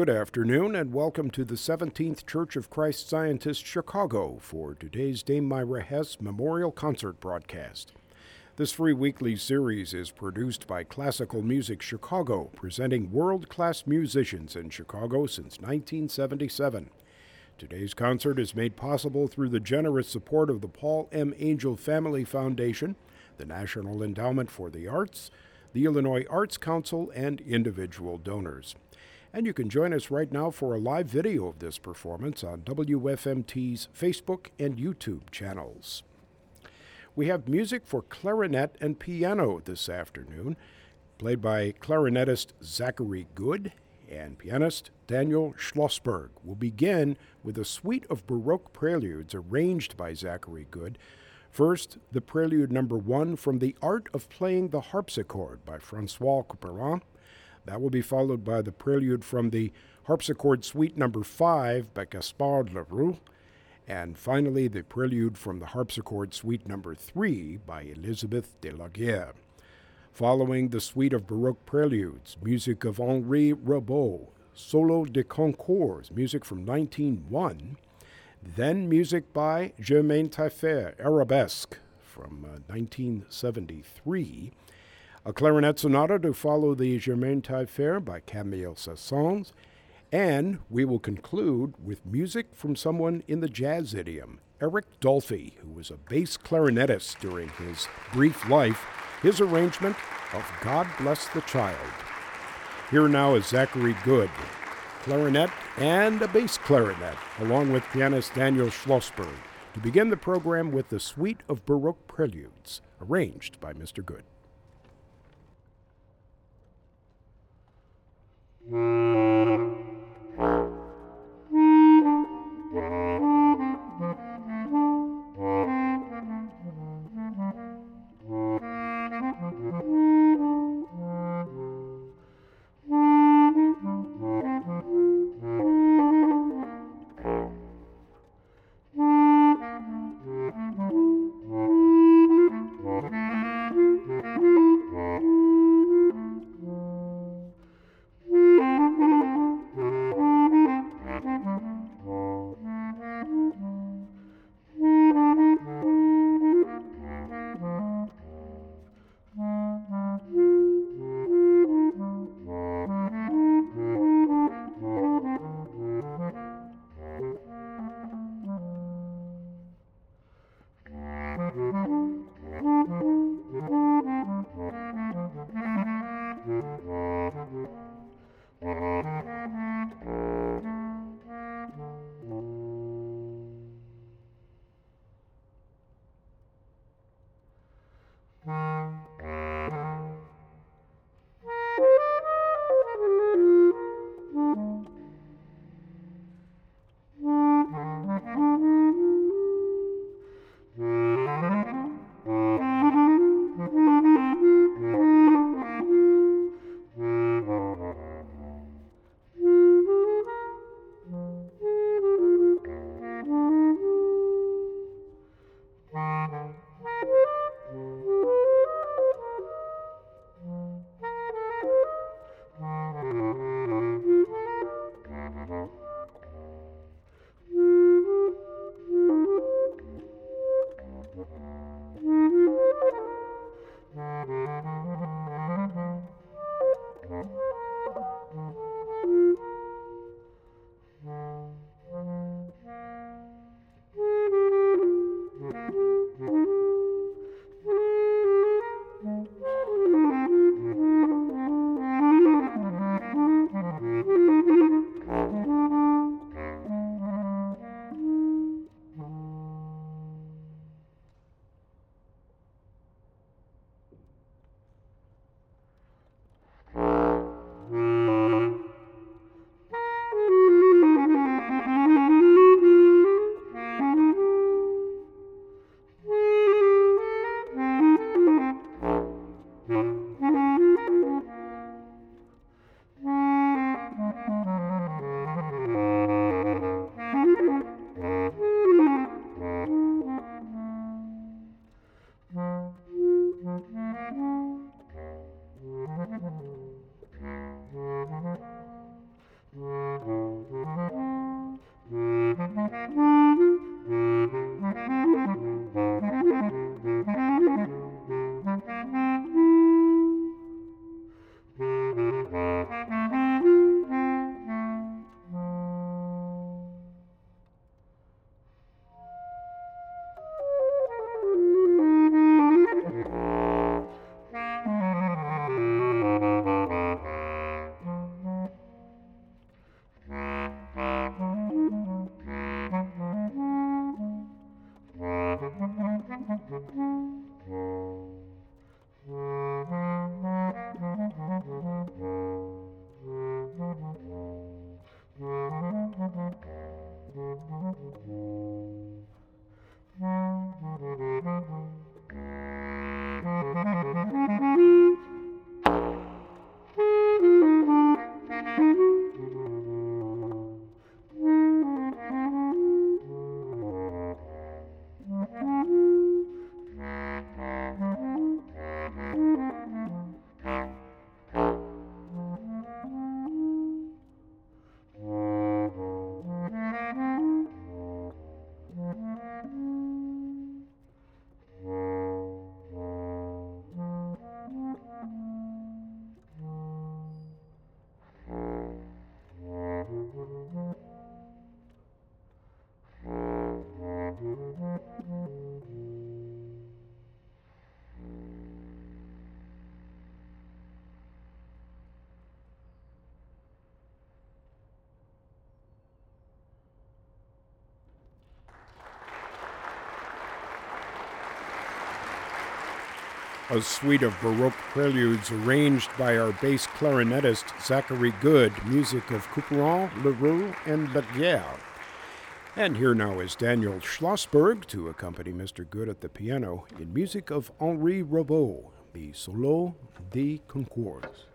Good afternoon, and welcome to the 17th Church of Christ Scientist Chicago for today's Dame Myra Hess Memorial Concert broadcast. This free weekly series is produced by Classical Music Chicago, presenting world class musicians in Chicago since 1977. Today's concert is made possible through the generous support of the Paul M. Angell Family Foundation, the National Endowment for the Arts, the Illinois Arts Council, and individual donors. And you can join us right now for a live video of this performance on WFMT's Facebook and YouTube channels. We have music for clarinet and piano this afternoon, played by clarinetist Zachary Good and pianist Daniel Schlosberg. We'll begin with a suite of Baroque preludes arranged by Zachary Good. First, the prelude number one from The Art of Playing the Harpsichord by Francois Couperin. That will be followed by the prelude from the Harpsichord Suite number five by Gaspard Le Roux. And finally, the prelude from the Harpsichord Suite number 3 by Elizabeth de la Guerre. Following the suite of Baroque preludes, music of Henri Rabaud, Solo de Concours, music from 1901, then music by Germaine Tailleferre, Arabesque from uh, 1973, a clarinet sonata to follow the Germaine Tailleferre by Camille Saint-Saëns, and we will conclude with music from someone in the jazz idiom, Eric Dolphy, who was a bass clarinetist during his brief life, his arrangement of God Bless the Child. Here now is Zachary Good, clarinet and a bass clarinet, along with pianist Daniel Schlosberg, to begin the program with the suite of Baroque preludes, arranged by Mr. Good. Mm. A suite of Baroque preludes arranged by our bass clarinetist Zachary Good, music of Couperin, Le Roux, and Laguerre. And here now is Daniel Schlosberg to accompany Mr. Good at the piano in music of Henri Rabaud, the Solo de Concours.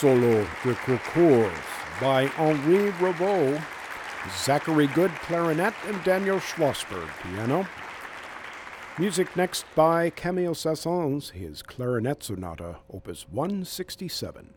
Solo de Concours by Henri Rabaud, Zachary Good clarinet, and Daniel Schlosberg piano. Music next by Camille Saint-Saëns, his clarinet sonata, opus 167.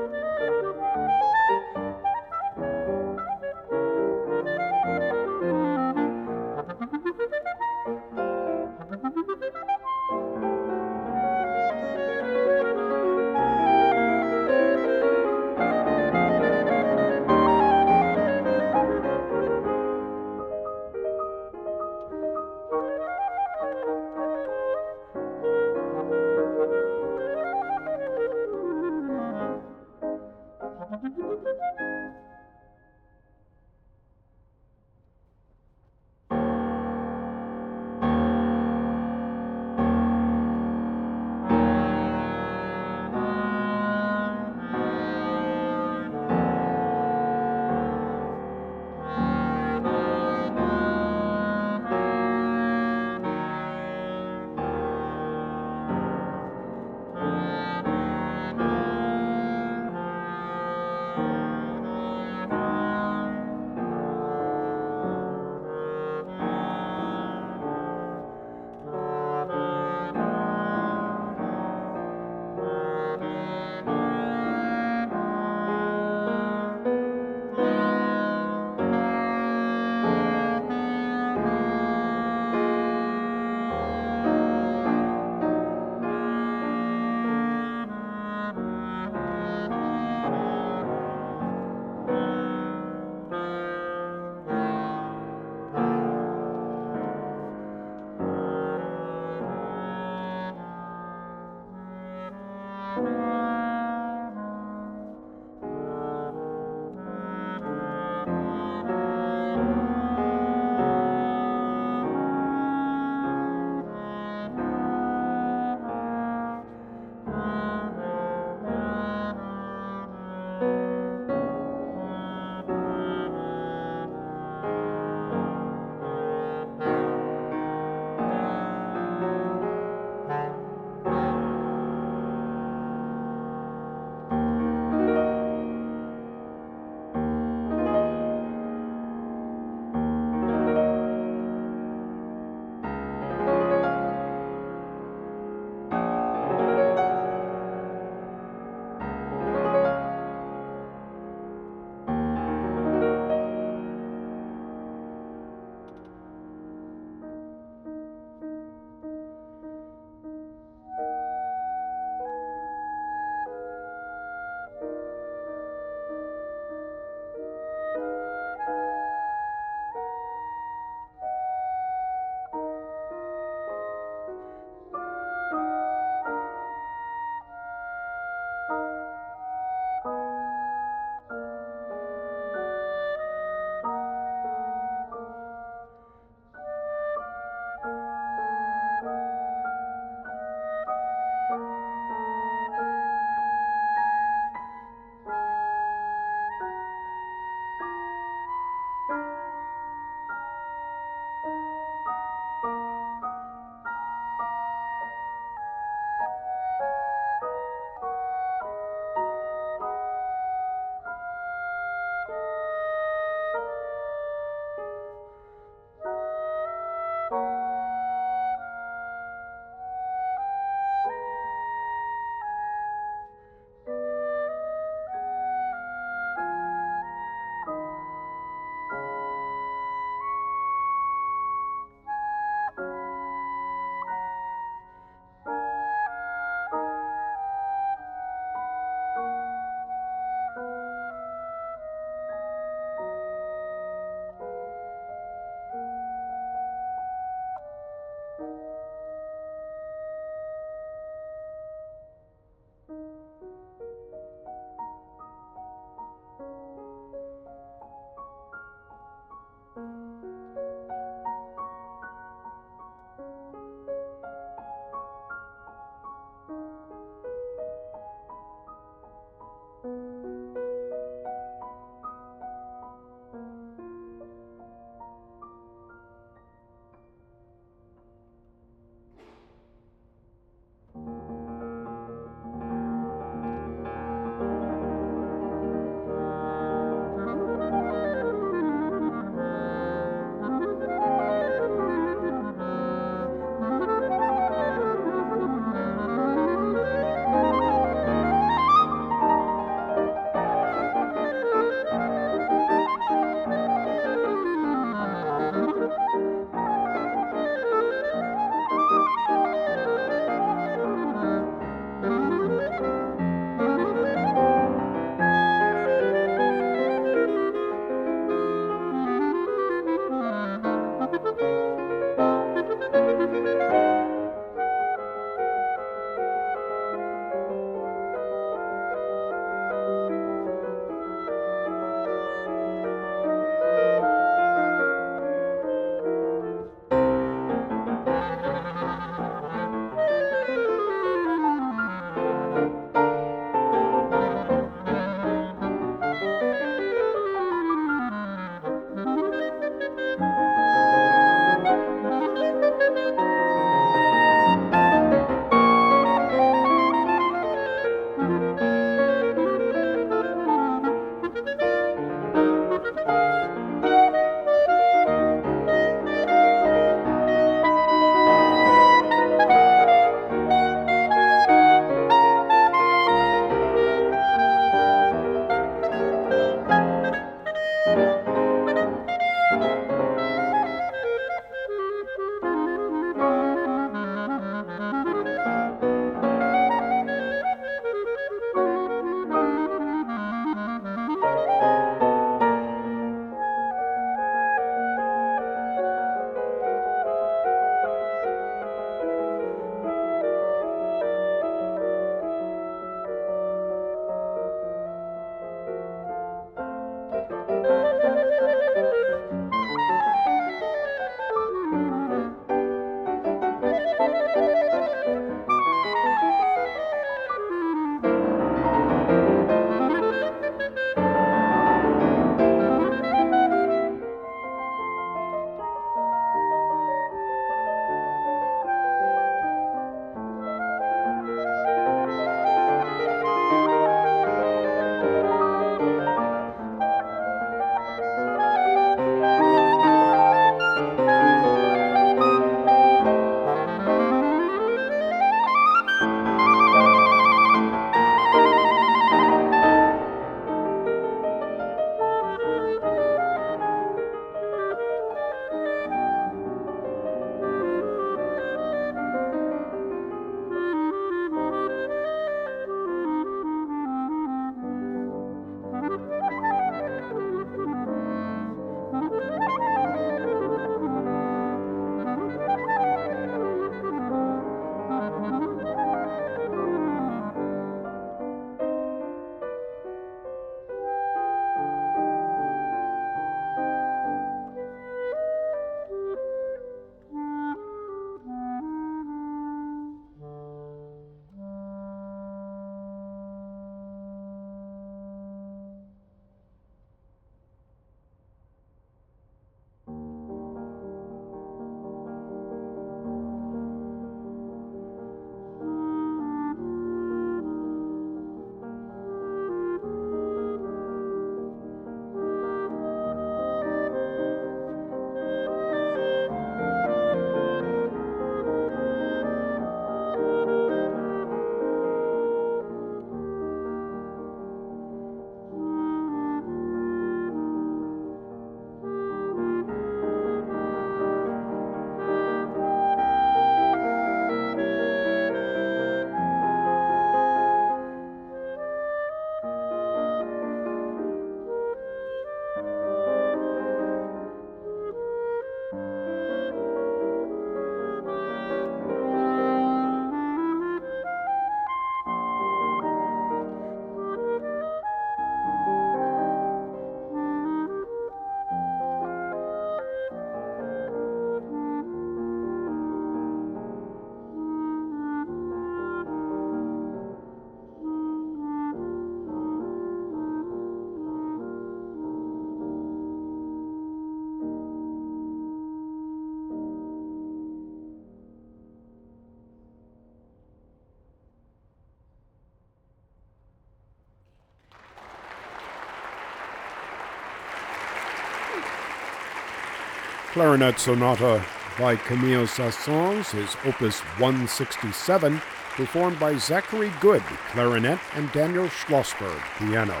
Clarinet Sonata by Camille Saint-Saëns, his Opus 167, performed by Zachary Good, clarinet, and Daniel Schlosberg, piano.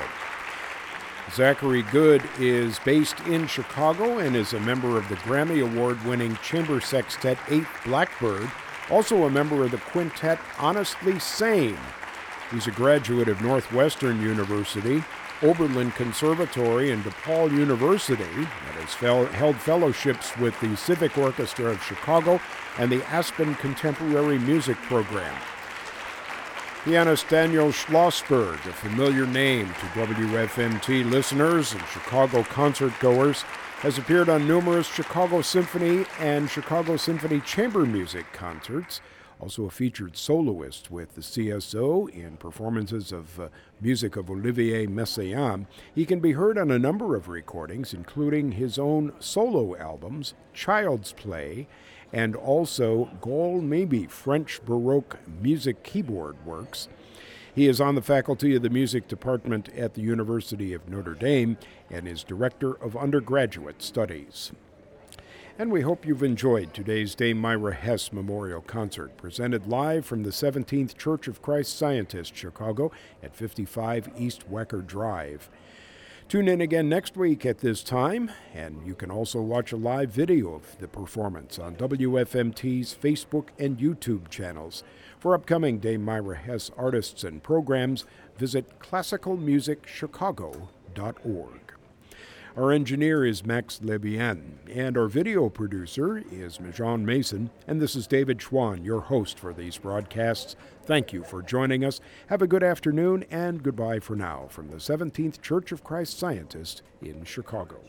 Zachary Good is based in Chicago and is a member of the Grammy Award winning chamber sextet Eighth Blackbird, also a member of the quintet Honestly Sane. He's a graduate of Northwestern University, Oberlin Conservatory, and DePaul University, and has held fellowships with the Civic Orchestra of Chicago and the Aspen Contemporary Music Program. Pianist Daniel Schlosberg, a familiar name to WFMT listeners and Chicago concert goers, has appeared on numerous Chicago Symphony and Chicago Symphony Chamber Music concerts. Also, a featured soloist with the CSO in performances of uh, music of Olivier Messiaen. He can be heard on a number of recordings, including his own solo albums, Child's Play, and also Gaul Maybe French Baroque music keyboard works. He is on the faculty of the music department at the University of Notre Dame and is director of undergraduate studies. And we hope you've enjoyed today's Dame Myra Hess Memorial Concert, presented live from the 17th Church of Christ Scientist, Chicago, at 55 East Wacker Drive. Tune in again next week at this time, and you can also watch a live video of the performance on WFMT's Facebook and YouTube channels. For upcoming Dame Myra Hess artists and programs, visit classicalmusicchicago.org. Our engineer is Max Lebien, and our video producer is Majon Mason, and this is David Schwan, your host for these broadcasts. Thank you for joining us. Have a good afternoon, and goodbye for now from the 17th Church of Christ Scientist in Chicago.